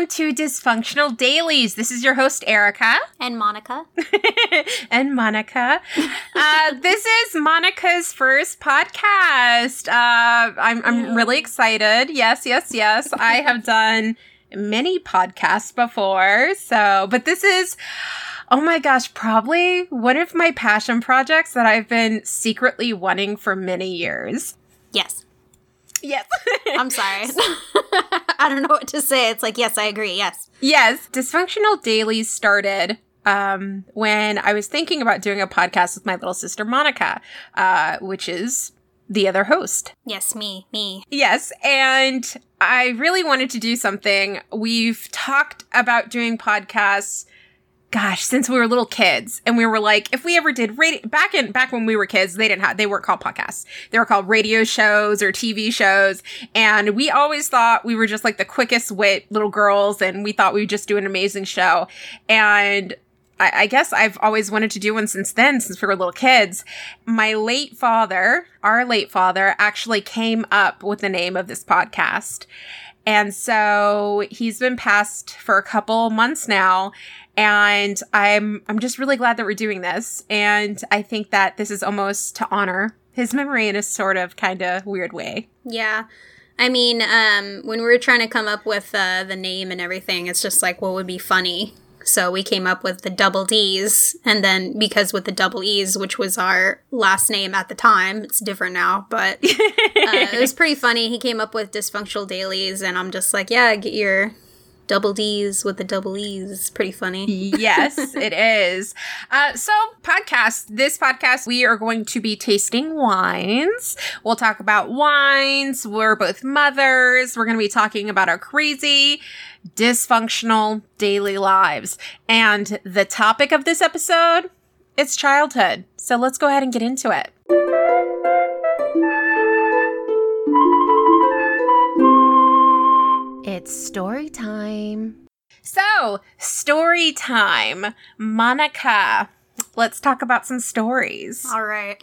welcome to Dysfunctional Dailies. This is your host, Erica. And Monica. and Monica. Uh, this is Monica's first podcast. Uh, I'm, I'm really excited. Yes, yes, yes. I have done many podcasts before. So, but this is, oh my gosh, probably one of my passion projects that I've been secretly wanting for many years. Yes. Yes. I'm sorry. I don't know what to say. It's like, yes, I agree. Yes. Yes. Dysfunctional Dailies started um, when I was thinking about doing a podcast with my little sister Monica, uh, which is the other host. Yes, me, me. Yes, and I really wanted to do something. We've talked about doing podcasts gosh, since we were little kids, and we were like, if we ever did radio back in back when we were kids, they didn't have they weren't called podcasts. They were called radio shows or TV shows, and we always thought we were just like the quickest wit little girls, and we thought we would just do an amazing show. And I, I guess I've always wanted to do one since then, since we were little kids. My late father, our late father, actually came up with the name of this podcast. And so he's been passed for a couple months now and I'm I'm just really glad that we're doing this and I think that this is almost to honor his memory in a sort of kind of weird way. Yeah. I mean, um, when we were trying to come up with uh, the name and everything, it's just like what would be funny. So we came up with the double D's, and then because with the double E's, which was our last name at the time, it's different now, but uh, it was pretty funny. He came up with dysfunctional dailies, and I'm just like, yeah, get your double D's with the double E's. Pretty funny. yes, it is. Uh, so, podcast. This podcast, we are going to be tasting wines. We'll talk about wines. We're both mothers. We're going to be talking about our crazy, dysfunctional daily lives. And the topic of this episode, it's childhood. So let's go ahead and get into it. Time. So, story time. Monica, let's talk about some stories. All right.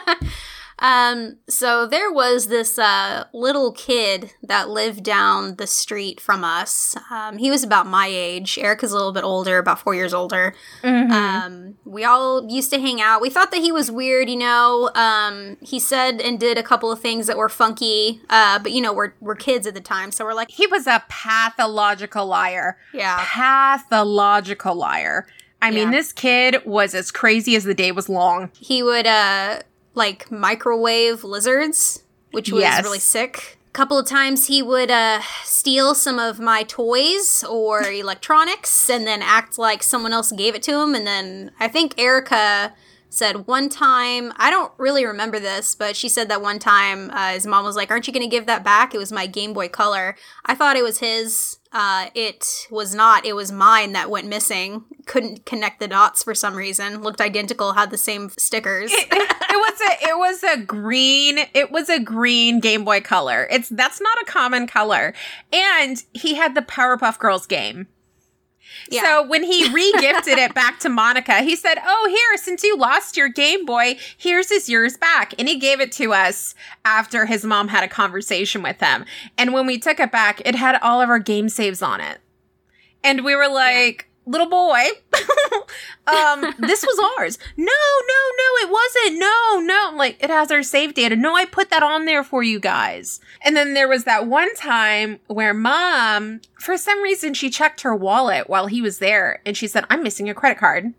Um, so there was this uh, little kid that lived down the street from us. Um, he was about my age. Erica's a little bit older, about four years older. Mm-hmm. Um, we all used to hang out. We thought that he was weird, you know. Um, he said and did a couple of things that were funky, uh, but you know, we're we're kids at the time, so we're like, he was a pathological liar. Yeah, pathological liar. I mean, yeah. this kid was as crazy as the day was long. He would uh like microwave lizards, which was yes. really sick. A couple of times he would uh, steal some of my toys or electronics and then act like someone else gave it to him. And then I think Erica said one time, I don't really remember this, but she said that one time uh, his mom was like, Aren't you going to give that back? It was my Game Boy Color. I thought it was his. Uh, it was not. It was mine that went missing. Couldn't connect the dots for some reason. Looked identical. Had the same stickers. it, it, it was a. It was a green. It was a green Game Boy Color. It's that's not a common color. And he had the Powerpuff Girls game. Yeah. So when he regifted it back to Monica, he said, Oh, here, since you lost your Game Boy, here's his yours back. And he gave it to us after his mom had a conversation with him. And when we took it back, it had all of our game saves on it. And we were like, little boy, um, this was ours. No, no, no, it wasn't. No, no. Like, it has our save data. No, I put that on there for you guys. And then there was that one time where mom, for some reason, she checked her wallet while he was there and she said, I'm missing a credit card.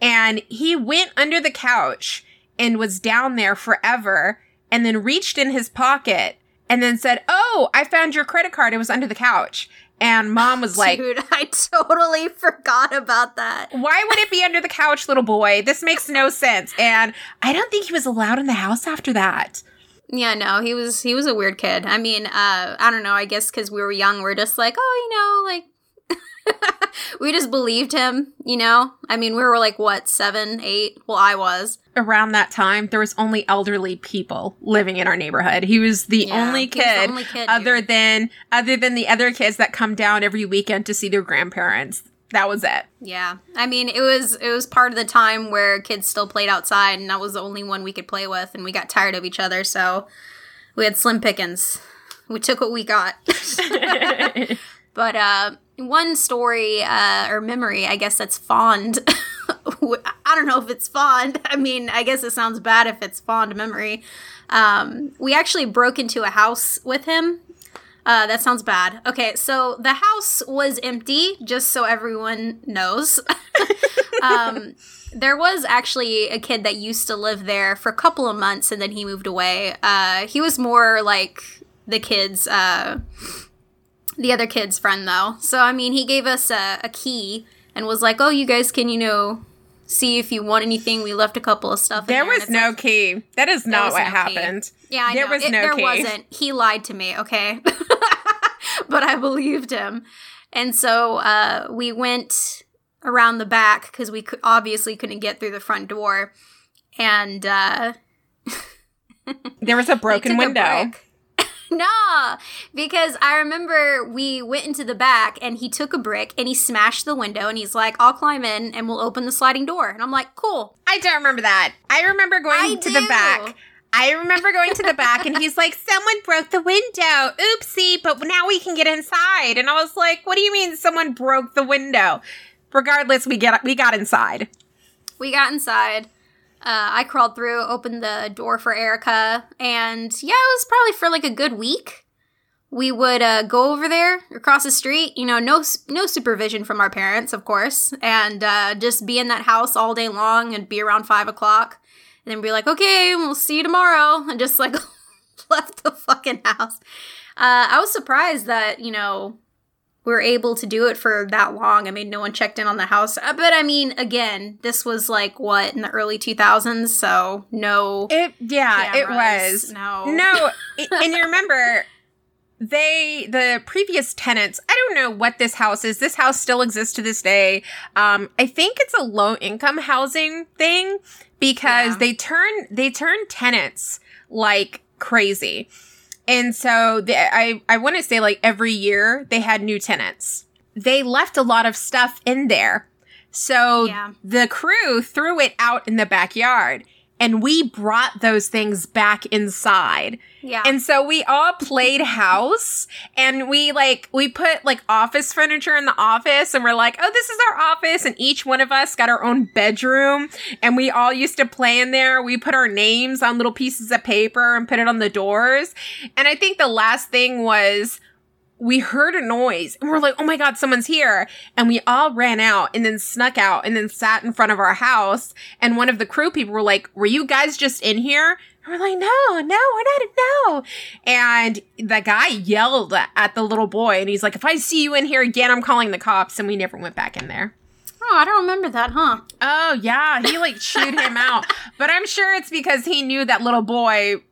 And he went under the couch and was down there forever and then reached in his pocket and then said, Oh, I found your credit card. It was under the couch. And mom was like, Dude, I totally forgot about that. Why would it be under the couch, little boy? This makes no sense. And I don't think he was allowed in the house after that. Yeah, no, he was he was a weird kid. I mean, uh, I don't know. I guess because we were young, we're just like, oh, you know, like we just believed him, you know? I mean, we were like, what, seven, eight? Well, I was. Around that time, there was only elderly people living in our neighborhood. He was the yeah, only kid, the only kid other dude. than other than the other kids that come down every weekend to see their grandparents. That was it. Yeah. I mean, it was it was part of the time where kids still played outside and that was the only one we could play with and we got tired of each other, so we had slim pickings. We took what we got. But uh, one story uh, or memory, I guess that's fond. I don't know if it's fond. I mean, I guess it sounds bad if it's fond memory. Um, we actually broke into a house with him. Uh, that sounds bad. Okay, so the house was empty, just so everyone knows. um, there was actually a kid that used to live there for a couple of months and then he moved away. Uh, he was more like the kids, uh, the other kid's friend, though. So, I mean, he gave us a, a key and was like, oh, you guys can, you know, see if you want anything. We left a couple of stuff. There, there was no like, key. That is not what no happened. Key. Yeah, I there know. was it, no there key. wasn't. He lied to me. Okay, but I believed him, and so uh, we went around the back because we could, obviously couldn't get through the front door, and uh, there was a broken window. A no, because I remember we went into the back and he took a brick and he smashed the window and he's like, I'll climb in and we'll open the sliding door. And I'm like, cool. I don't remember that. I remember going I to do. the back. I remember going to the back and he's like, someone broke the window. Oopsie, but now we can get inside. And I was like, what do you mean someone broke the window? Regardless, we get we got inside. We got inside. Uh, I crawled through, opened the door for Erica, and yeah, it was probably for like a good week. We would uh, go over there across the street, you know, no no supervision from our parents, of course, and uh, just be in that house all day long and be around five o'clock, and then be like, okay, we'll see you tomorrow, and just like left the fucking house. Uh, I was surprised that you know were able to do it for that long. I mean, no one checked in on the house. Uh, but I mean, again, this was like what in the early 2000s, so no. It yeah, cameras, it was. No. No, and you remember they the previous tenants i don't know what this house is this house still exists to this day um i think it's a low income housing thing because yeah. they turn they turn tenants like crazy and so the, I, I want to say like every year they had new tenants. They left a lot of stuff in there. So yeah. the crew threw it out in the backyard and we brought those things back inside. Yeah. And so we all played house and we like we put like office furniture in the office and we're like, "Oh, this is our office." And each one of us got our own bedroom and we all used to play in there. We put our names on little pieces of paper and put it on the doors. And I think the last thing was we heard a noise and we're like, oh my God, someone's here. And we all ran out and then snuck out and then sat in front of our house. And one of the crew people were like, were you guys just in here? And we're like, no, no, we're not, no. And the guy yelled at the little boy and he's like, if I see you in here again, I'm calling the cops. And we never went back in there. Oh, I don't remember that, huh? Oh, yeah. He like chewed him out. But I'm sure it's because he knew that little boy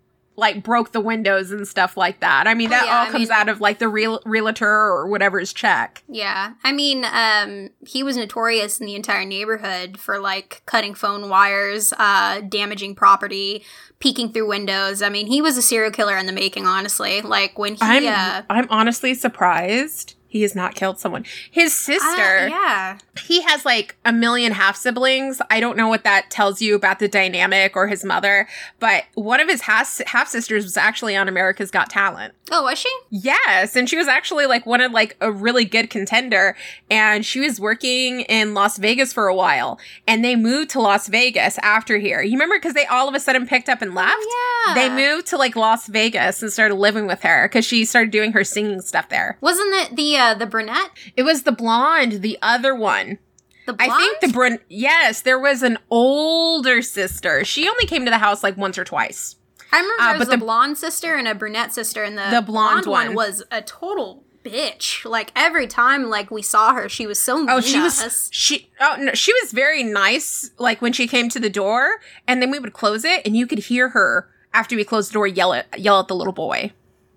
like broke the windows and stuff like that. I mean, that yeah, all I comes mean, out of like the real realtor or whatever's check. Yeah. I mean, um, he was notorious in the entire neighborhood for like cutting phone wires, uh, damaging property, peeking through windows. I mean, he was a serial killer in the making, honestly. Like when he I'm, uh, I'm honestly surprised he has not killed someone. His sister, uh, yeah, he has like a million half siblings. I don't know what that tells you about the dynamic or his mother, but one of his half sisters was actually on America's Got Talent. Oh, was she? Yes, and she was actually like one of like a really good contender, and she was working in Las Vegas for a while, and they moved to Las Vegas after here. You remember because they all of a sudden picked up and left. Oh, yeah, they moved to like Las Vegas and started living with her because she started doing her singing stuff there. Wasn't it the uh, the brunette? It was the blonde, the other one. The blonde? I think the brun. Yes, there was an older sister. She only came to the house like once or twice. I remember uh, there was a the, blonde sister and a brunette sister, and the, the blonde, blonde one. one was a total bitch. Like every time like we saw her, she was so mean Oh, she was she oh no, she was very nice like when she came to the door and then we would close it and you could hear her after we closed the door yell at yell at the little boy.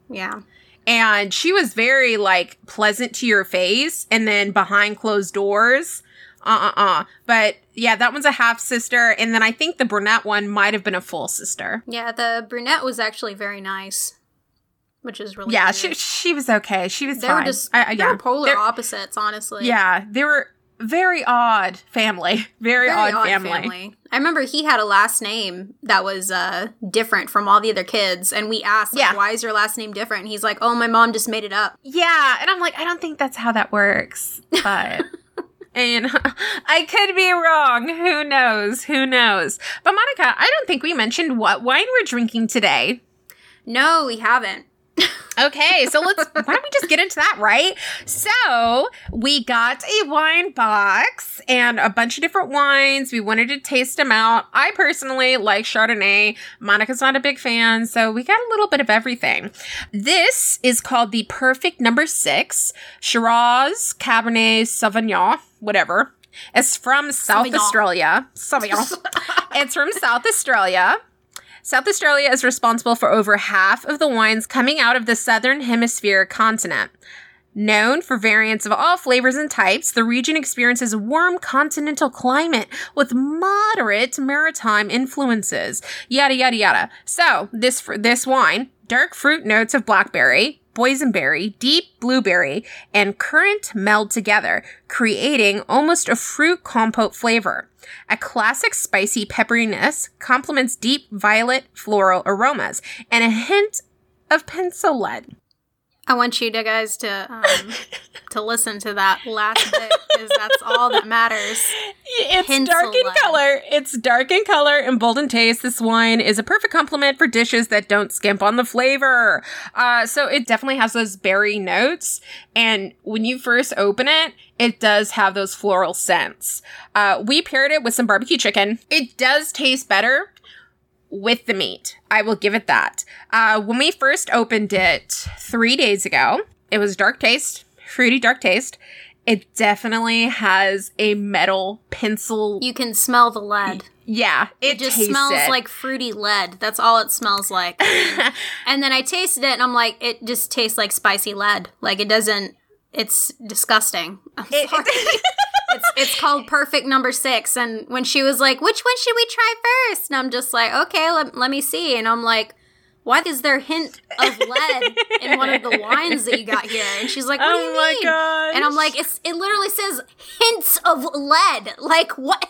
Yeah and she was very like pleasant to your face and then behind closed doors. Uh-uh-uh. But yeah that one's a half sister. And then i think the brunette one might have been a full sister. Yeah the brunette was actually very nice which is really yeah she, she was okay. She was they fine. were just I, I, they yeah. were polar They're, opposites honestly. Yeah they were very odd family. Very, very odd, odd family. family. I remember he had a last name that was uh, different from all the other kids, and we asked, like, yeah. "Why is your last name different?" And he's like, "Oh, my mom just made it up." Yeah, and I'm like, I don't think that's how that works, but. and I could be wrong. Who knows? Who knows? But Monica, I don't think we mentioned what wine we're drinking today. No, we haven't okay, so let's why don't we just get into that, right? So we got a wine box and a bunch of different wines. We wanted to taste them out. I personally like Chardonnay. Monica's not a big fan, so we got a little bit of everything. This is called the Perfect Number Six Shiraz Cabernet Sauvignon, whatever. It's from South Sauvignon. Australia. Sauvignon. it's from South Australia. South Australia is responsible for over half of the wines coming out of the southern hemisphere continent. Known for variants of all flavors and types, the region experiences a warm continental climate with moderate maritime influences. Yada yada yada. So, this this wine, dark fruit notes of blackberry, boysenberry, deep blueberry, and currant meld together, creating almost a fruit compote flavor. A classic spicy pepperiness complements deep violet floral aromas and a hint of pencil lead. I want you to guys to um, to listen to that last bit because that's all that matters. It's dark in color. It's dark in color and bold in taste. This wine is a perfect complement for dishes that don't skimp on the flavor. Uh, so it definitely has those berry notes, and when you first open it, it does have those floral scents. Uh, we paired it with some barbecue chicken. It does taste better with the meat. I will give it that. Uh, when we first opened it three days ago, it was dark taste, fruity dark taste. It definitely has a metal pencil. You can smell the lead. Yeah, it, it just smells it. like fruity lead. That's all it smells like. and then I tasted it, and I'm like, it just tastes like spicy lead. Like it doesn't. It's disgusting. I'm it, sorry. it's it's called Perfect Number Six. And when she was like, "Which one should we try first? and I'm just like, "Okay, let, let me see." And I'm like, "Why is there hint of lead in one of the wines that you got here?" And she's like, "What oh do you mean?" Gosh. And I'm like, "It's it literally says hints of lead. Like what?"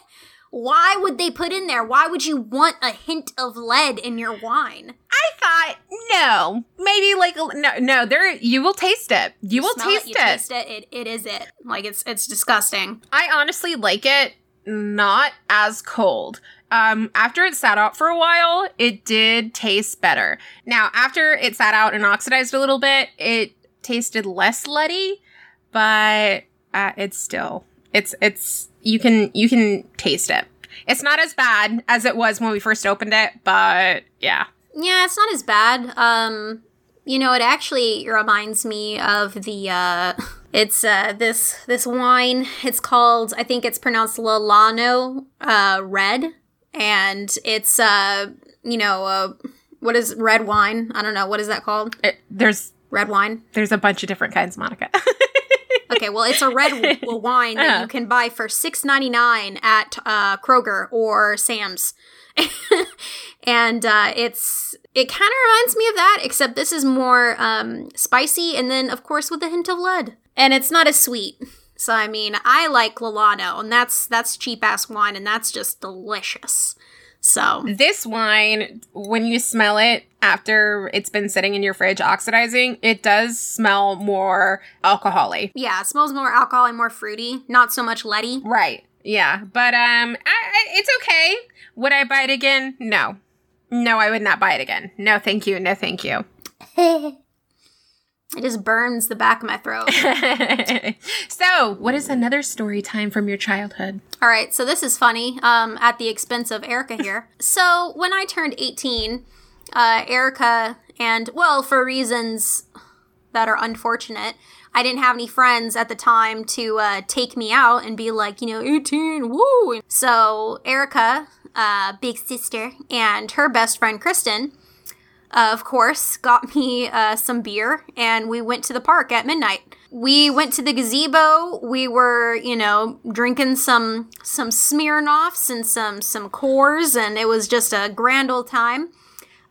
Why would they put in there? Why would you want a hint of lead in your wine? I thought no, maybe like no, no. There, you will taste it. You, you will taste it. You it. taste it. It it is it. Like it's it's disgusting. I honestly like it not as cold. Um, after it sat out for a while, it did taste better. Now, after it sat out and oxidized a little bit, it tasted less leady, but uh, it's still it's it's you can you can taste it. It's not as bad as it was when we first opened it, but yeah. Yeah, it's not as bad. Um you know, it actually reminds me of the uh it's uh this this wine. It's called I think it's pronounced Lalano uh red and it's uh you know, uh what is red wine? I don't know. What is that called? It, there's red wine. There's a bunch of different kinds, Monica. Okay, well, it's a red wine that you can buy for six ninety nine at uh, Kroger or Sam's, and uh, it's it kind of reminds me of that, except this is more um, spicy, and then of course with a hint of lead, and it's not as sweet. So I mean, I like Lalano, and that's that's cheap ass wine, and that's just delicious. So this wine, when you smell it after it's been sitting in your fridge oxidizing, it does smell more alcoholy. Yeah, it smells more alcoholy, more fruity, not so much leady. Right. Yeah, but um, I, I, it's okay. Would I buy it again? No, no, I would not buy it again. No, thank you. No, thank you. It just burns the back of my throat. so, what is another story time from your childhood? All right, so this is funny um, at the expense of Erica here. so, when I turned 18, uh, Erica, and well, for reasons that are unfortunate, I didn't have any friends at the time to uh, take me out and be like, you know, 18, woo. So, Erica, uh, big sister, and her best friend, Kristen, uh, of course, got me uh, some beer, and we went to the park at midnight. We went to the gazebo. We were, you know, drinking some some Smirnoffs and some some Coors, and it was just a grand old time.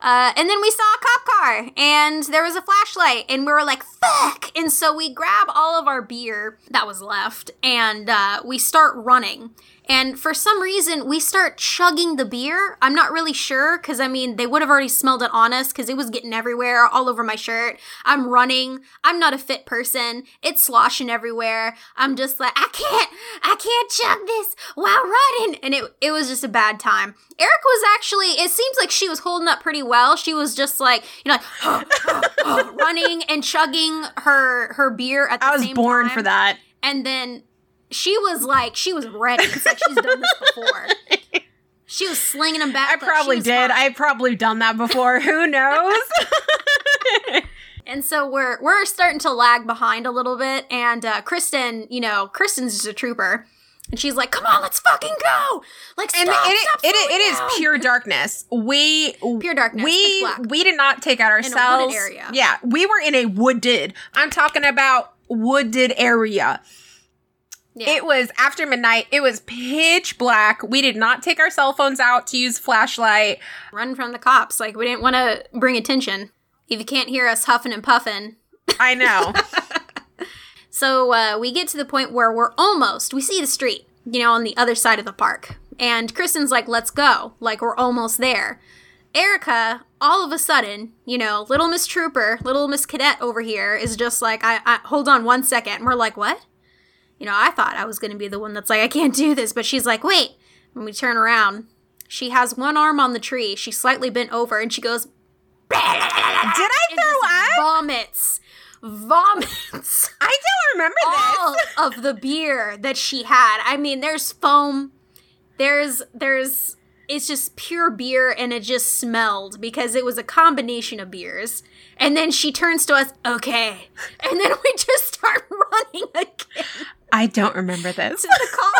Uh, and then we saw a cop car and there was a flashlight and we were like, fuck! And so we grab all of our beer that was left and uh, we start running. And for some reason, we start chugging the beer. I'm not really sure because I mean, they would have already smelled it on us because it was getting everywhere, all over my shirt. I'm running. I'm not a fit person. It's sloshing everywhere. I'm just like, I can't, I can't chug this while running. And it, it was just a bad time. Erica was actually, it seems like she was holding up pretty well. She was just like, you know, like, running and chugging her, her beer at the I was born time. for that. And then she was like, she was ready. It's like she's done this before. She was slinging them back. I probably did. fine. I've probably done that before. Who knows? And so we're we're starting to lag behind a little bit. And uh, Kristen, you know, Kristen's just a trooper, and she's like, "Come on, let's fucking go! Like, stop, and it, stop it, it, it is pure darkness. We Pure darkness, We we did not take out a wooded ourselves. area. Yeah, we were in a wooded. I'm talking about wooded area. Yeah. It was after midnight. It was pitch black. We did not take our cell phones out to use flashlight. Run from the cops. Like we didn't want to bring attention. If you can't hear us huffing and puffing, I know. So uh, we get to the point where we're almost, we see the street, you know, on the other side of the park. And Kristen's like, let's go. Like, we're almost there. Erica, all of a sudden, you know, little Miss Trooper, little Miss Cadet over here is just like, I, I hold on one second. And we're like, what? You know, I thought I was going to be the one that's like, I can't do this. But she's like, wait. When we turn around, she has one arm on the tree. She's slightly bent over and she goes, did I throw up? vomits. Vomits I don't remember all this. of the beer that she had. I mean, there's foam, there's there's it's just pure beer and it just smelled because it was a combination of beers. And then she turns to us, "Okay." And then we just start running again I don't remember this. to the car.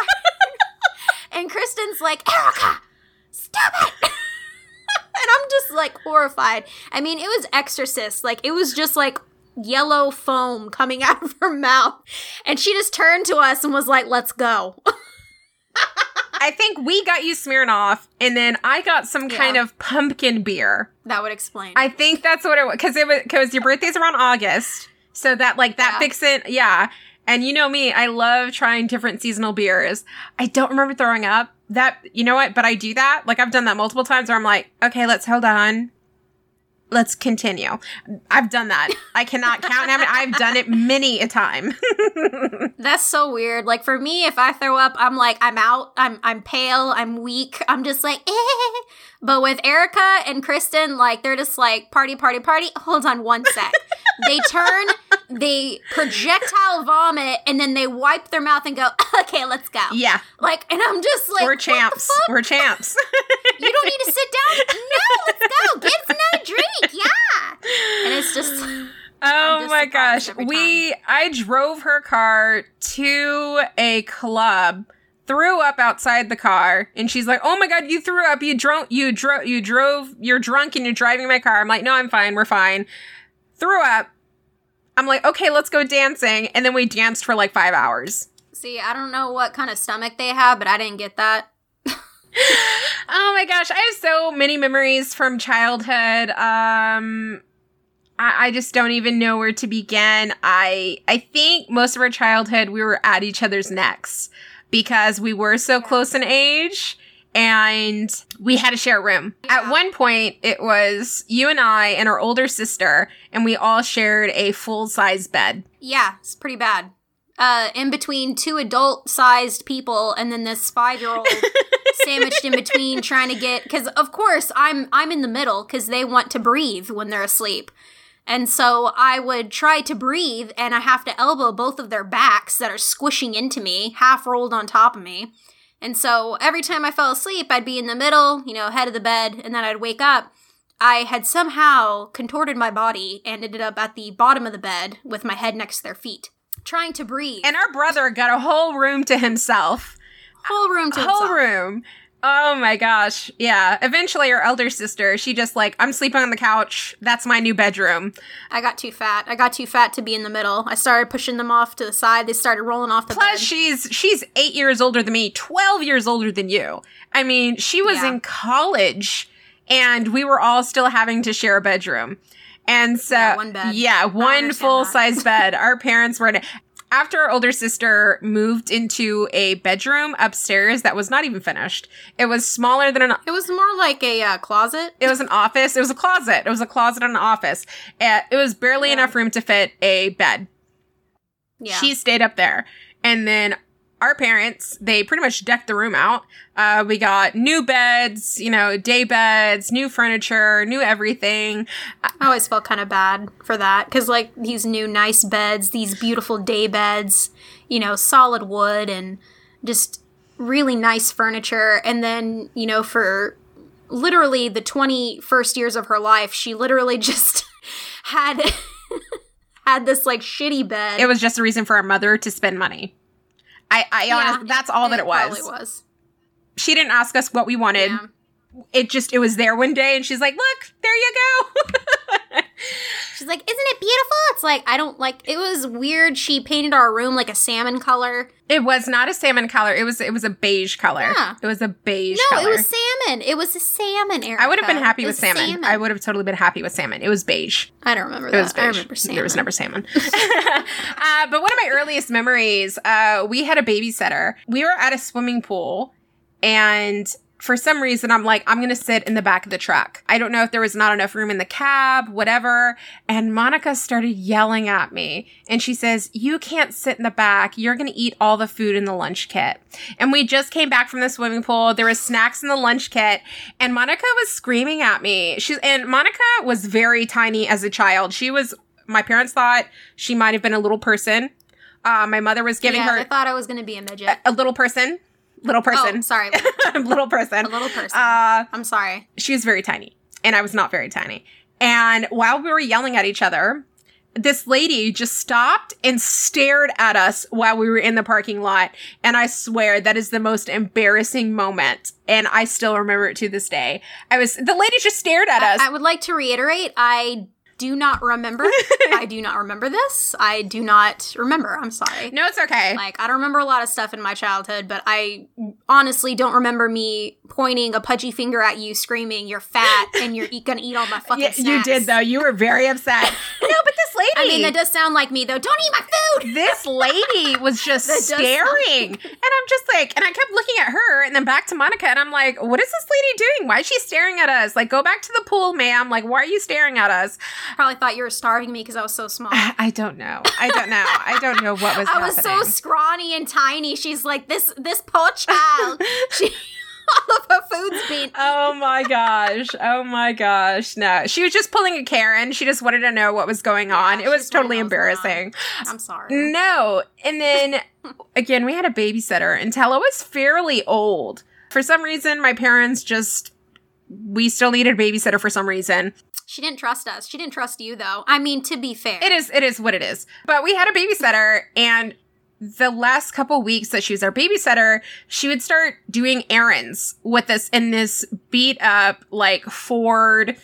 and Kristen's like, "Erica, stop it." and I'm just like horrified. I mean, it was exorcist. Like it was just like yellow foam coming out of her mouth. And she just turned to us and was like, "Let's go." I think we got you Smirnoff, and then I got some kind of pumpkin beer. that would explain. I think that's what it was because it was because your birthday's around August, so that like that Yeah. fix it. Yeah, and you know me, I love trying different seasonal beers. I don't remember throwing up. That you know what, but I do that. Like I've done that multiple times where I'm like, okay, let's hold on. Let's continue. I've done that. I cannot count how many. I've done it many a time. That's so weird. Like for me, if I throw up, I'm like, I'm out. I'm I'm pale. I'm weak. I'm just like, eh. But with Erica and Kristen, like they're just like party, party, party. Hold on one sec. they turn, they projectile vomit, and then they wipe their mouth and go, okay, let's go. yeah, Like, and I'm just like, we're champs. We're champs. You don't need to sit down. No, let's go. Get us another drink. Yeah. And it's just. Oh just my gosh. We I drove her car to a club, threw up outside the car, and she's like, "Oh my god, you threw up. You drunk you drove you drove you're drunk and you're driving my car." I'm like, "No, I'm fine. We're fine." Threw up. I'm like, "Okay, let's go dancing." And then we danced for like 5 hours. See, I don't know what kind of stomach they have, but I didn't get that. Oh my gosh, I have so many memories from childhood. Um I, I just don't even know where to begin. I I think most of our childhood we were at each other's necks because we were so close in age and we had to share a room. At one point it was you and I and our older sister and we all shared a full size bed. Yeah, it's pretty bad. Uh, in between two adult sized people and then this five year old sandwiched in between trying to get because of course I'm I'm in the middle because they want to breathe when they're asleep. And so I would try to breathe and I have to elbow both of their backs that are squishing into me, half rolled on top of me. And so every time I fell asleep, I'd be in the middle, you know, head of the bed, and then I'd wake up. I had somehow contorted my body and ended up at the bottom of the bed with my head next to their feet, trying to breathe. And our brother got a whole room to himself. whole room to whole himself. room. Oh my gosh. Yeah. Eventually her elder sister, she just like, I'm sleeping on the couch. That's my new bedroom. I got too fat. I got too fat to be in the middle. I started pushing them off to the side. They started rolling off the Plus bed. she's she's 8 years older than me, 12 years older than you. I mean, she was Yeah. in college and we were all still having to share a bedroom. And so, Yeah, one bed. yeah, one full that. size bed. Our parents were in it. After our older sister moved into a bedroom upstairs that was not even finished, it was smaller than an It was more like a uh, closet. it was an office. It was a closet. It was a closet and an office. Uh, it was barely Yeah. enough room to fit a bed. Yeah. She stayed up there. And then our parents, they pretty much decked the room out. Uh, we got new beds, you know, day beds, new furniture, new everything. I always felt kind of bad for that because, like, these new nice beds, these beautiful day beds, you know, solid wood and just really nice furniture. And then, you know, for literally the 21st years of her life, she literally just had had this like shitty bed. It was just a reason for our mother to spend money. I, I Yeah, honest, that's all that it was. Probably was. She didn't ask us what we wanted. Yeah. It just, it was there one day and she's like, look, there you go. She's like, "Isn't it beautiful?" It's like I don't like. It was weird. She painted our room like a salmon color. It was not a salmon color. It was it was a beige color. Yeah. It was a beige No, color. it was salmon. It was a salmon. Erica. I would have been happy with was salmon. I would have totally been happy with salmon. It was beige. I don't remember It that. was beige. I remember salmon. There was never salmon. uh, but one of my earliest memories, uh, we had a babysitter. We were at a swimming pool, and for some reason, I'm like, I'm gonna sit in the back of the truck. I don't know if there was not enough room in the cab, whatever. And Monica started yelling at me, and she says, "You can't sit in the back. You're gonna eat all the food in the lunch kit." And we just came back from the swimming pool. There was snacks in the lunch kit, and Monica was screaming at me. She's and Monica was very tiny as a child. She was. My parents thought she might have been a little person. Uh, my mother was giving yeah, her I thought I was going to be a midget. a little person, little oh, person, sorry, little person. a little person. Uh, I'm sorry. she was very tiny, and I was not very tiny. And while we were yelling at each other, this lady just stopped and stared at us while we were in the parking lot. And I swear that is the most embarrassing moment. And I still remember it to this day. I was, the lady just stared at us. I, I would like to reiterate. I do not remember. I do not remember this. I do not remember. I'm sorry. no, it's okay. Like I don't remember a lot of stuff in my childhood, but I honestly don't remember me pointing a pudgy finger at you, screaming, "You're fat and you're eat- gonna eat all my fucking Yeah, snacks." you did though. You were very upset. no, lady. I mean, that does sound like me, though. Don't eat my food. this lady was just staring. And I'm just like, and I kept looking at her and then back to Monica. And I'm like, what is this lady doing? Why is she staring at us? Like, go back to the pool, ma'am. Like, why are you staring at us? Probably thought you were starving me because I was so small. I don't know. I don't know. I don't know what was I was so scrawny and tiny. She's like this. This poor child. she all of her food's been. Oh my gosh. Oh my gosh. No, she was just pulling a Karen. She just wanted to know what was going on. It was she's one of totally embarrassing. I'm sorry. No. And then again, we had a babysitter and I was fairly old. For some reason, my parents just we still needed a babysitter for some reason. She didn't trust us. She didn't trust you, though. I mean, to be fair, It is it is what it is. But we had a babysitter and the last couple weeks that she was our babysitter, she would start doing errands with us in this beat up like Ford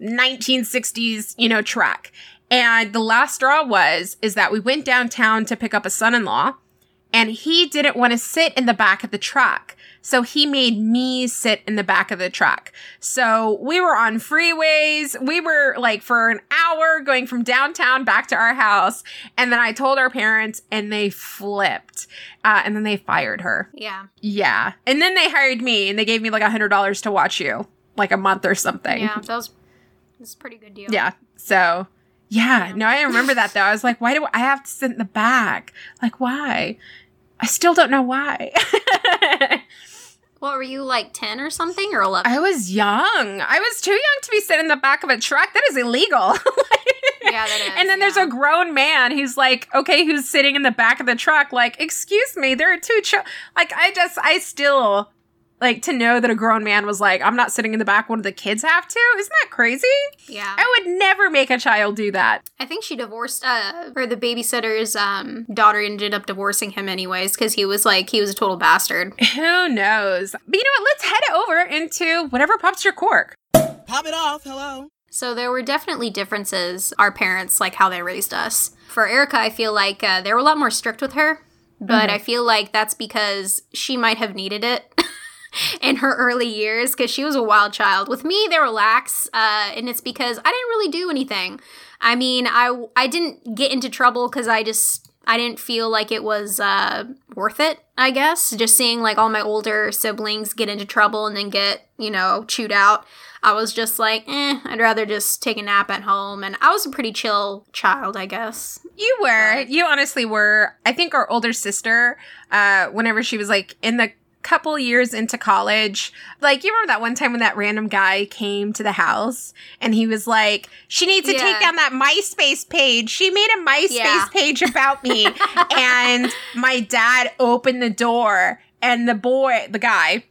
1960s, you know, truck. And the last straw was is that we went downtown to pick up a son-in-law and he didn't want to sit in the back of the truck. So he made me sit in the back of the truck. So we were on freeways. We were like for an hour going from downtown back to our house. And then I told our parents and they flipped. Uh, and then they fired her. yeah, Yeah. And then they hired me and they gave me like a hundred dollars to watch you like a month or something. yeah, that was a pretty good deal. Yeah. So, yeah. No, I remember that though. I was like, why do I have to sit in the back? Like, why? I still don't know why. What were you like, ten or something, or eleven? I was young. I was too young to be sitting in the back of a truck. That is illegal. Yeah, that is, And then there's a grown man who's like, okay, who's sitting in the back of the truck. Like, excuse me, there are two ch- Like, I just, I still like to know that a grown man was like, I'm not sitting in the back. One of the kids have to. Isn't that crazy? yeah. I would never make a child do that. I think she divorced, uh, or the babysitter's um, daughter ended up divorcing him anyways because he was like, he was a total bastard. Who knows? But you know what? Let's head over into whatever pops your cork. Pop it off. Hello. So there were definitely differences, our parents, like how they raised us. For Erica, I feel like uh, they were a lot more strict with her, but I feel like that's because she might have needed it. in her early years because she was a wild child. With me, they were lax, uh, and it's because I didn't really do anything. I mean, I I didn't get into trouble because I just I didn't feel like it was uh, worth it. I guess just seeing like all my older siblings get into trouble and then get you know chewed out. I was just like, eh, I'd rather just take a nap at home. And I was a pretty chill child, I guess. You were. But. You honestly were. I think our older sister, uh, whenever she was like in the couple years into college. Like, you remember that one time when that random guy came to the house and he was like, she needs to yeah. take down that MySpace page. She made a MySpace yeah. page about me. and my dad opened the door and the boy, the guy,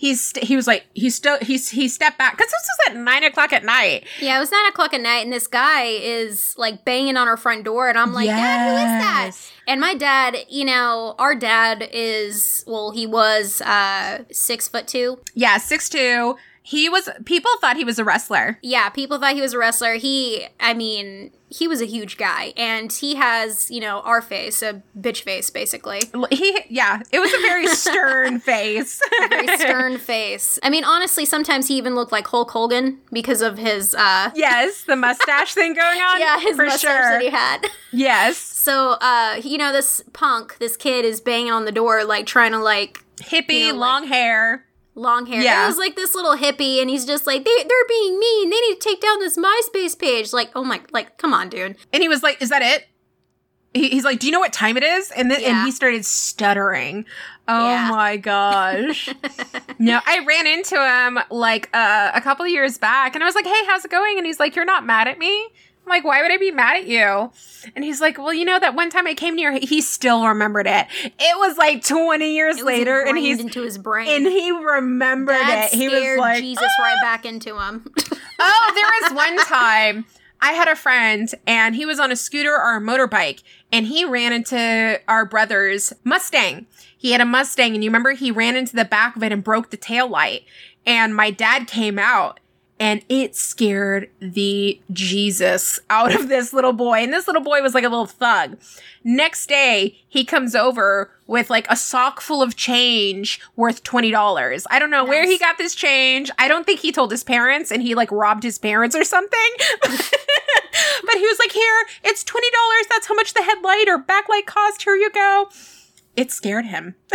he's he was like he still he's he stepped back because this was at nine o'clock at night. Yeah, it was nine o'clock at night, and this guy is like banging on our front door, and I'm like, yes. Dad, who is that? And my dad, you know, our dad is well, he was uh six foot two. Yeah, six two. He was people thought he was a wrestler. Yeah, people thought he was a wrestler. He I mean, he was a huge guy and he has, you know, our face, a bitch face basically. He yeah, it was a very stern face. very stern face. I mean, honestly, sometimes he even looked like Hulk Hogan because of his uh Yes, the mustache thing going on. Yeah, his for mustache sure. that he had. Yes. So, uh, you know, this punk, this kid is banging on the door like trying to like hippie, you know, long like, hair long hair. Yeah. It was like this little hippie, and he's just like, they, they're being mean. They need to take down this MySpace page. Like, oh my, like, come on, dude. And he was like, is that it? He, he's like, do you know what time it is? And then, yeah. and he started stuttering. Oh yeah. my gosh. no, I ran into him like uh, a couple years back, and I was like, hey, how's it going? And he's like, you're not mad at me? I'm like, why would I be mad at you? And he's like, well, you know that one time I came near, he still remembered it. It was like 20 years later, and he's into his brain, and he remembered that it. He was like, Jesus ah! right back into him. oh, there was one time I had a friend, and he was on a scooter or a motorbike, and he ran into our brother's Mustang. He had a Mustang, and you remember he ran into the back of it and broke the tail light. And my dad came out and it scared the Jesus out of this little boy. And this little boy was like a little thug. Next day, he comes over with like a sock full of change worth $20. I don't know nice. where he got this change. I don't think he told his parents and he like robbed his parents or something. but he was like, here, it's $20. That's how much the headlight or backlight cost. Here you go it scared him.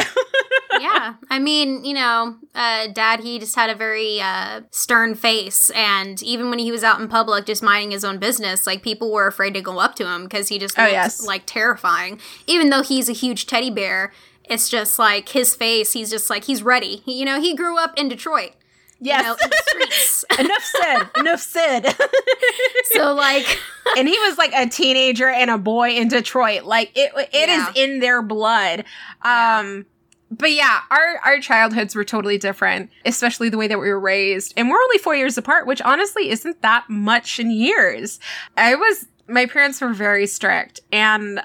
yeah. I mean, you know, uh, dad, he just had a very uh, stern face. And even when he was out in public just minding his own business, like people were afraid to go up to him because he just oh, looked yes. like terrifying. Even though he's a huge teddy bear, it's just like his face, he's just like, he's ready. He, you know, he grew up in Detroit. Yes. You know, enough said. Enough said. so like and he was like a teenager and a boy in Detroit. Like it it yeah. is in their blood. Um but yeah, our our childhoods were totally different, especially the way that we were raised. And we're only 4 years apart, which honestly isn't that much in years. I was my parents were very strict and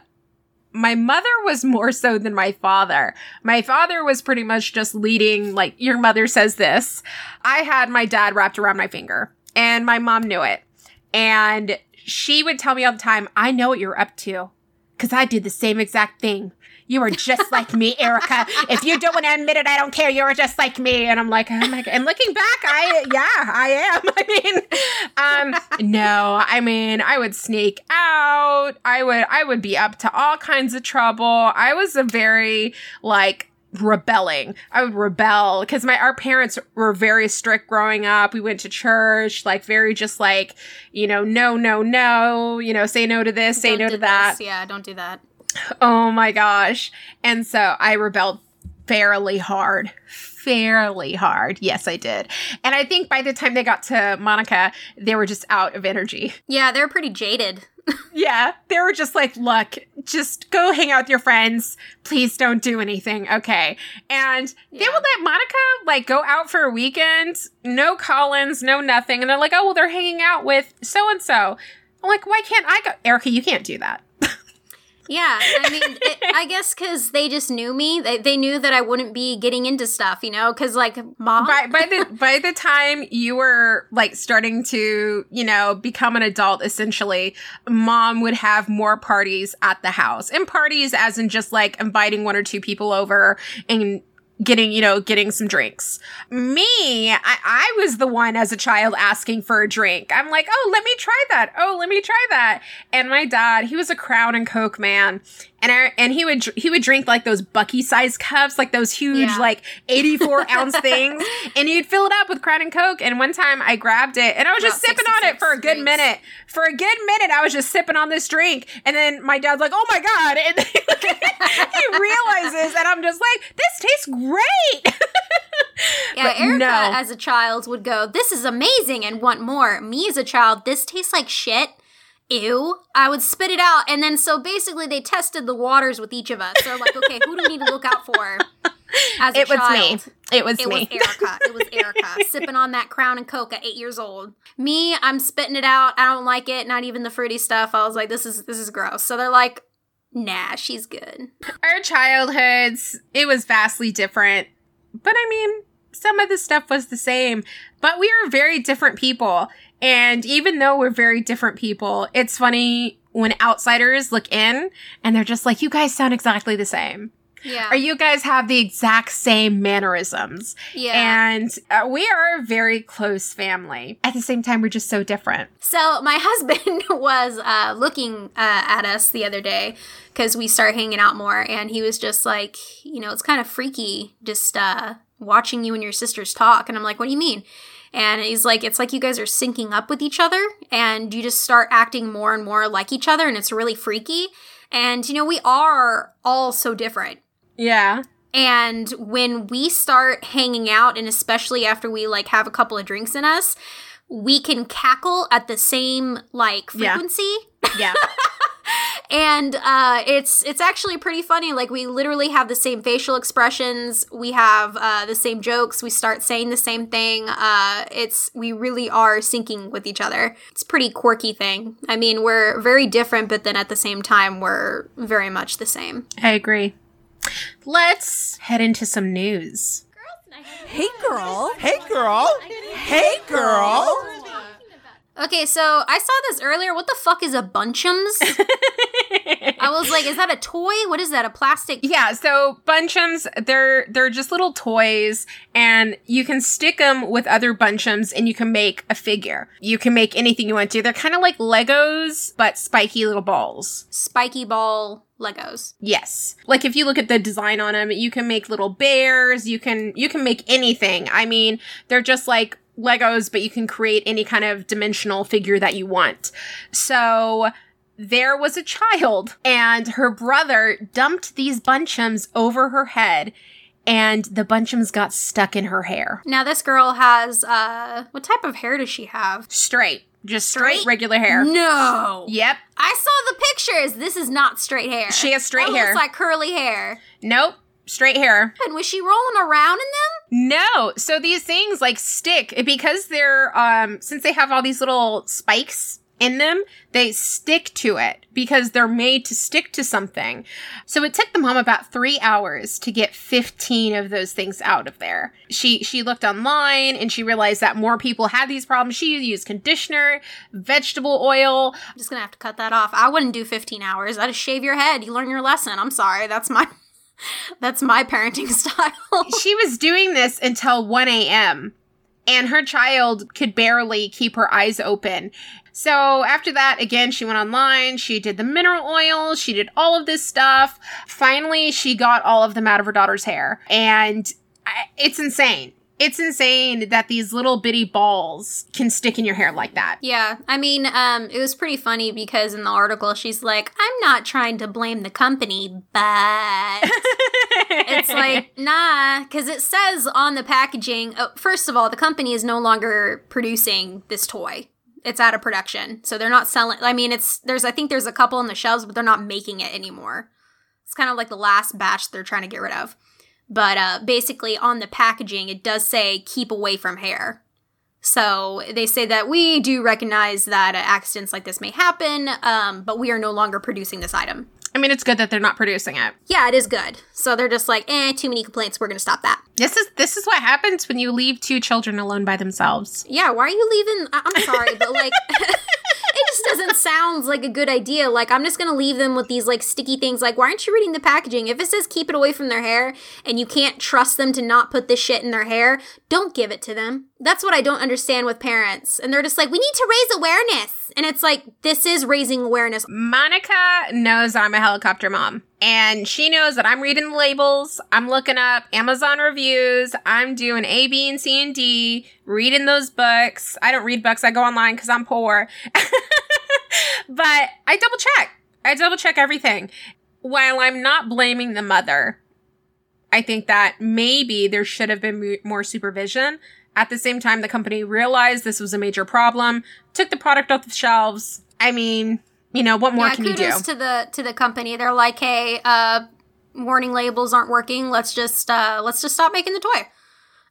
my mother was more so than my father. My father was pretty much just leading, like, your mother says this. I had my dad wrapped around my finger, and my mom knew it. And she would tell me all the time, I know what you're up to. Cause I did the same exact thing. You are just like me, Erica. If you don't want to admit it, I don't care. You're just like me. And I'm like, oh my God. And looking back, I, yeah, I am. I mean, um, no, I mean, I would sneak out. I would, I would be up to all kinds of trouble. I was a very, like, rebelling. I would rebel because my our parents were very strict growing up. We went to church, like very just like, you know, no, no, no, you know, say no to this, say don't no to that. Yeah, don't do that. Oh my gosh. And so I rebelled fairly hard. Fairly hard. Yes, I did. And I think by the time they got to Monica, they were just out of energy. Yeah, they're pretty jaded. yeah, they were just like, look, just go hang out with your friends. Please don't do anything. Okay. And yeah. they would let Monica like go out for a weekend, no Collins, no nothing. And they're like, oh, well, they're hanging out with so and so. I'm like, why can't I go? Erica, you can't do that. Yeah, I mean, it, I guess because they just knew me. They, they knew that I wouldn't be getting into stuff, you know. Because like, mom. By, by the by the time you were like starting to, you know, become an adult, essentially, mom would have more parties at the house, and parties as in just like inviting one or two people over and getting, you know, getting some drinks. Me, I, I was the one as a child asking for a drink. I'm like, oh, let me try that. Oh, let me try that. And my dad, he was a Crown and Coke man and I, and he would he would drink like those Bucky size cups, like those huge yeah. like 84 ounce things, and he'd fill it up with Crown and Coke. And one time I grabbed it and I was just sipping on it for a good drinks. minute. For a good minute, I was just sipping on this drink, and then my dad's like, "Oh my god!" And he realizes, and I'm just like, "This tastes great." yeah, but Erica no. as a child would go, "This is amazing," and want more. Me as a child, this tastes like shit ew, I would spit it out. And then so basically they tested the waters with each of us. They're like, okay, who do we need to look out for? As it was me. It was me. it me. was Erica. It was Erica sipping on that Crown and Coke at eight years old. Me, I'm spitting it out. I don't like it. Not even the fruity stuff. I was like, this is this is gross. So they're like, nah, she's good. Our childhoods, it was vastly different. But I mean, some of the stuff was the same. But we are very different people. And even though we're very different people, it's funny when outsiders look in and they're just like, you guys sound exactly the same. Yeah. Or you guys have the exact same mannerisms. Yeah. And uh, we are a very close family. At the same time, we're just so different. So my husband was uh, looking uh, at us the other day because we start hanging out more, and he was just like, you know, it's kind of freaky just uh, watching you and your sisters talk. And I'm like, what do you mean? And he's like, it's like you guys are syncing up with each other and you just start acting more and more like each other and it's really freaky. And, you know, we are all so different. Yeah. And when we start hanging out, and especially after we like have a couple of drinks in us, we can cackle at the same like frequency. Yeah. yeah. and uh, it's it's actually pretty funny. Like we literally have the same facial expressions, we have uh, the same jokes, we start saying the same thing. Uh, it's we really are syncing with each other. It's pretty quirky thing. I mean, we're very different, but then at the same time, we're very much the same. I agree. Let's head into some news. Hey girl. Hey girl. Hey girl. Okay, so I saw this earlier. What the fuck is a Bunchems? I was like, is that a toy? What is that? A plastic? Yeah, so Bunchems, they're they're just little toys and you can stick them with other Bunchems and you can make a figure. You can make anything you want to. They're kind of like Legos but spiky little balls. Spiky ball Legos. Yes. Like if you look at the design on them, you can make little bears, you can you can make anything. I mean, they're just like Legos, but you can create any kind of dimensional figure that you want. So there was a child and her brother dumped these Bunchems over her head and the Bunchems got stuck in her hair. Now this girl has uh what type of hair does she have? Straight. Just straight, straight regular hair. No. Yep. I saw the pictures. This is not straight hair. She has straight that hair. Looks like curly hair. Nope straight hair. And was she rolling around in them? No. So these things like stick because they're um since they have all these little spikes in them, they stick to it because they're made to stick to something. So it took the mom about three hours to get 15 of those things out of there. She she looked online and she realized that more people had these problems. She used conditioner, vegetable oil. I'm just gonna have to cut that off. I wouldn't do 15 hours. I'd shave your head. You learn your lesson. I'm sorry. That's my that's my parenting style. she was doing this until 1 a.m. and her child could barely keep her eyes open. So after that, again, she went online, she did the mineral oil, she did all of this stuff. Finally, she got all of them out of her daughter's hair. And it's insane it's insane that these little bitty balls can stick in your hair like that. Yeah. I mean, um, it was pretty funny because in the article she's like, I'm not trying to blame the company, but it's like, nah, because it says on the packaging, oh, first of all, the company is no longer producing this toy. It's out of production. So they're not selling I mean, it's there's I think there's a couple on the shelves, but they're not making it anymore. It's kind of like the last batch they're trying to get rid of. But uh, basically, on the packaging, it does say keep away from hair. So they say that we do recognize that uh, accidents like this may happen, um, but we are no longer producing this item. I mean, it's good that they're not producing it. Yeah, it is good. So they're just like, eh, too many complaints. We're gonna stop that. This is this is what happens when you leave two children alone by themselves. Yeah, why are you leaving? I- am sorry, but like, just doesn't sound like a good idea. Like, I'm just gonna leave them with these like sticky things. Like, why aren't you reading the packaging? If it says keep it away from their hair and you can't trust them to not put this shit in their hair, don't give it to them. That's what I don't understand with parents. And they're just like, we need to raise awareness. And it's like, this is raising awareness. Monica knows I'm a helicopter mom. And she knows that I'm reading the labels, I'm looking up Amazon reviews, I'm doing A, B, and C and D, reading those books. I don't read books, I go online because I'm poor. but I double check. I double check everything. While I'm not blaming the mother, I think that maybe there should have been more supervision. At the same time, the company realized this was a major problem, took the product off the shelves. I mean, you know, what more yeah, can you do? to the to the company. They're like, hey, uh, warning labels aren't working. Let's just uh, let's just stop making the toy.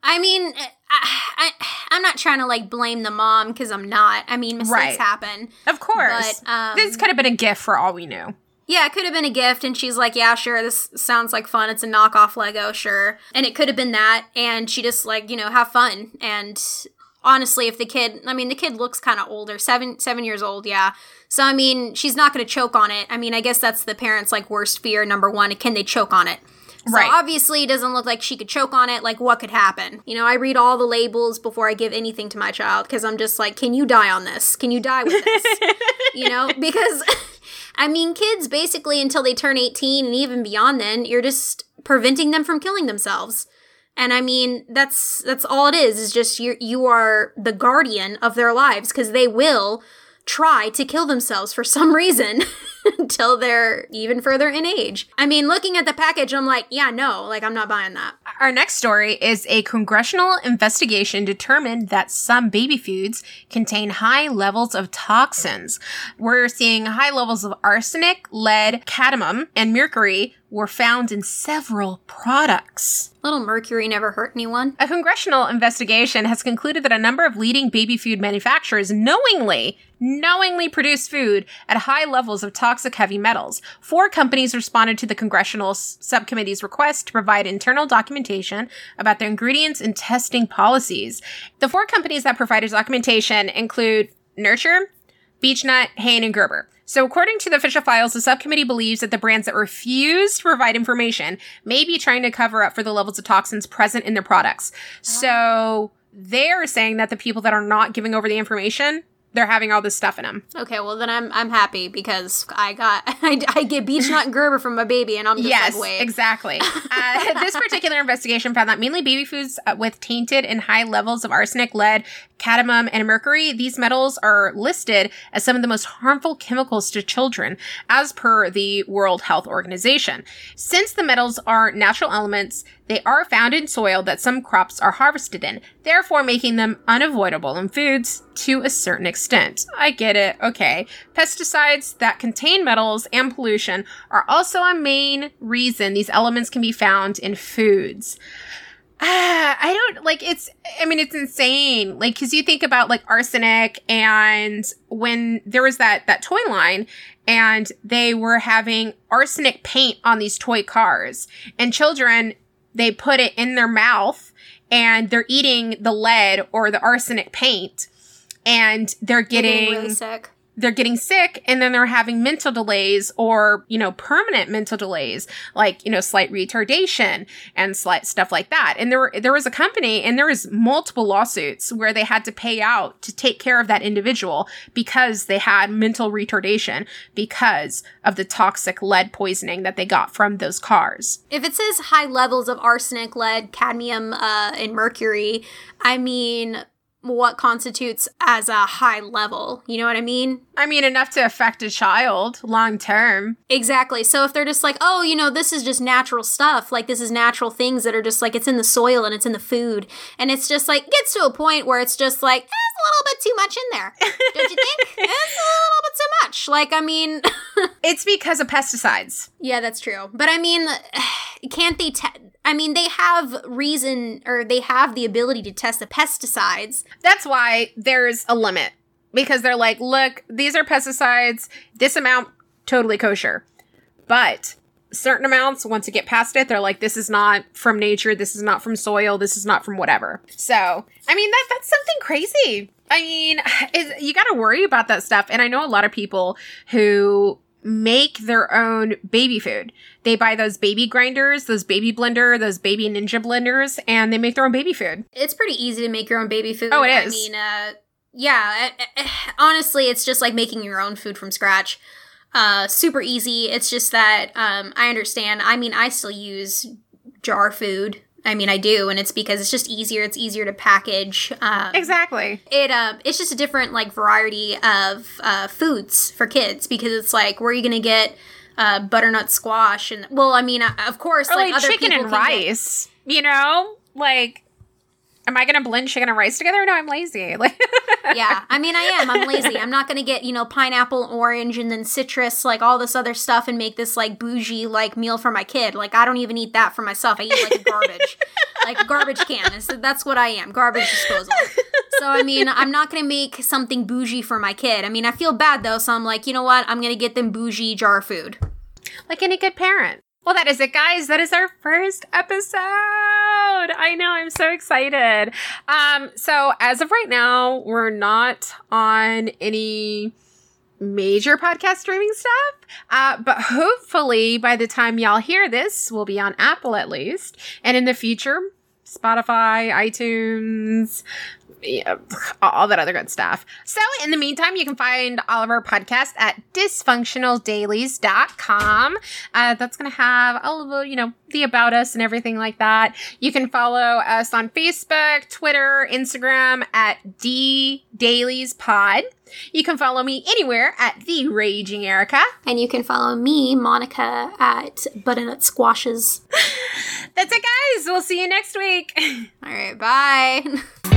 I mean, I, I am not trying to like blame the mom because I'm not. I mean, mistakes right. happen, of course. But um, this could have been a gift for all we knew. Yeah, it could have been a gift, and she's like, "Yeah, sure, this sounds like fun. It's a knockoff Lego, sure." And it could have been that, and she just like you know have fun. And honestly, if the kid, I mean, the kid looks kind of older, seven seven years old, yeah. So, I mean, she's not going to choke on it. I mean, I guess that's the parents' like worst fear. Number one, can they choke on it? So right. obviously, it doesn't look like she could choke on it. Like, what could happen? You know, I read all the labels before I give anything to my child because I'm just like, can you die on this? Can you die with this? you know, because I mean, kids basically until they turn 18 and even beyond then, you're just preventing them from killing themselves. And I mean, that's that's all it is. Is just you you are the guardian of their lives because they will try to kill themselves for some reason until they're even further in age. I mean, looking at the package, I'm like, yeah, no, like I'm not buying that. Our next story is a congressional investigation determined that some baby foods contain high levels of toxins. We're seeing high levels of arsenic, lead, cadmium, and mercury were found in several products. Little mercury never hurt anyone. A congressional investigation has concluded that a number of leading baby food manufacturers knowingly, knowingly produce food at high levels of toxic heavy metals. Four companies responded to the congressional subcommittee's request to provide internal documentation about their ingredients and testing policies. The four companies that provided documentation include Nurture, Beech-Nut, Hain, and Gerber. So, according to the official files, the subcommittee believes that the brands that refuse to provide information may be trying to cover up for the levels of toxins present in their products. So, they're saying that the people that are not giving over the information they're having all this stuff in them. Okay, well then I'm I'm happy because I got I, I get Beech-Nut Gerber from my baby and I'm just yes, like wait exactly. uh, this particular investigation found that mainly baby foods uh, with tainted and high levels of arsenic, lead, cadmium, and mercury. These metals are listed as some of the most harmful chemicals to children, as per the World Health Organization. Since the metals are natural elements, they are found in soil that some crops are harvested in, therefore making them unavoidable in foods to a certain extent. I get it. Okay. Pesticides that contain metals and pollution are also a main reason these elements can be found in foods. Ah, I don't like it's I mean it's insane. Like cuz you think about like arsenic and when there was that that toy line and they were having arsenic paint on these toy cars and children they put it in their mouth and they're eating the lead or the arsenic paint and they're getting, getting really sick they're getting sick and then they're having mental delays or, you know, permanent mental delays, like, you know, slight retardation and slight stuff like that. And there, there was a company and there was multiple lawsuits where they had to pay out to take care of that individual because they had mental retardation because of the toxic lead poisoning that they got from those cars. If it says high levels of arsenic, lead, cadmium, uh, and mercury, I mean, what constitutes as a high level. You know what I mean? I mean, enough to affect a child long term. Exactly. So if they're just like, oh, you know, this is just natural stuff, like this is natural things that are just like it's in the soil and it's in the food, and it's just like gets to a point where it's just like, eh, a little bit too much in there. Don't you think? it's a little bit too much. Like, I mean, it's because of pesticides. Yeah, that's true. But I mean, can't they? Te- I mean, they have reason or they have the ability to test the pesticides. That's why there's a limit because they're like, look, these are pesticides. This amount totally kosher, but certain amounts. Once you get past it, they're like, this is not from nature. This is not from soil. This is not from whatever. So, I mean, that that's something crazy. I mean, you got to worry about that stuff. And I know a lot of people who make their own baby food. They buy those baby grinders, those baby blender, those baby ninja blenders, and they make their own baby food. It's pretty easy to make your own baby food. Oh, it is. I mean, uh, yeah, honestly, it's just like making your own food from scratch. Uh, super easy. It's just that um, I understand. I mean, I still use jar food. I mean, I do, and it's because it's just easier. It's easier to package. Um, exactly. It uh, it's just a different like variety of uh, foods for kids because it's like where are you gonna get uh, butternut squash and well, I mean, uh, of course, or like, like chicken and rice. Get- you know, like am I gonna blend chicken and rice together? No, I'm lazy. Like, yeah, I mean, I am. I'm lazy. I'm not gonna get you know pineapple, orange, and then citrus, like all this other stuff, and make this like bougie like meal for my kid. Like, I don't even eat that for myself. I eat like garbage, like garbage can. That's what I am, garbage disposal. So I mean, I'm not gonna make something bougie for my kid. I mean, I feel bad though, so I'm like, you know what? I'm gonna get them bougie jar food. Like any good parent. Well, that is it, guys. That is our first episode. I know. I'm so excited. Um, so as of right now, we're not on any major podcast streaming stuff. Uh, but hopefully by the time y'all hear this, we'll be on Apple at least. And in the future, Spotify, iTunes, yeah, all that other good stuff. So, in the meantime, you can find all of our podcasts at dysfunctionaldailies.com. Uh, that's going to have all of the, you know, the about us and everything like that. You can follow us on Facebook, Twitter, Instagram at D Dailies Pod. You can follow me anywhere at the Raging Erica. And you can follow me, Monica, at Butternut Squashes. That's it, guys. We'll see you next week. All right, bye.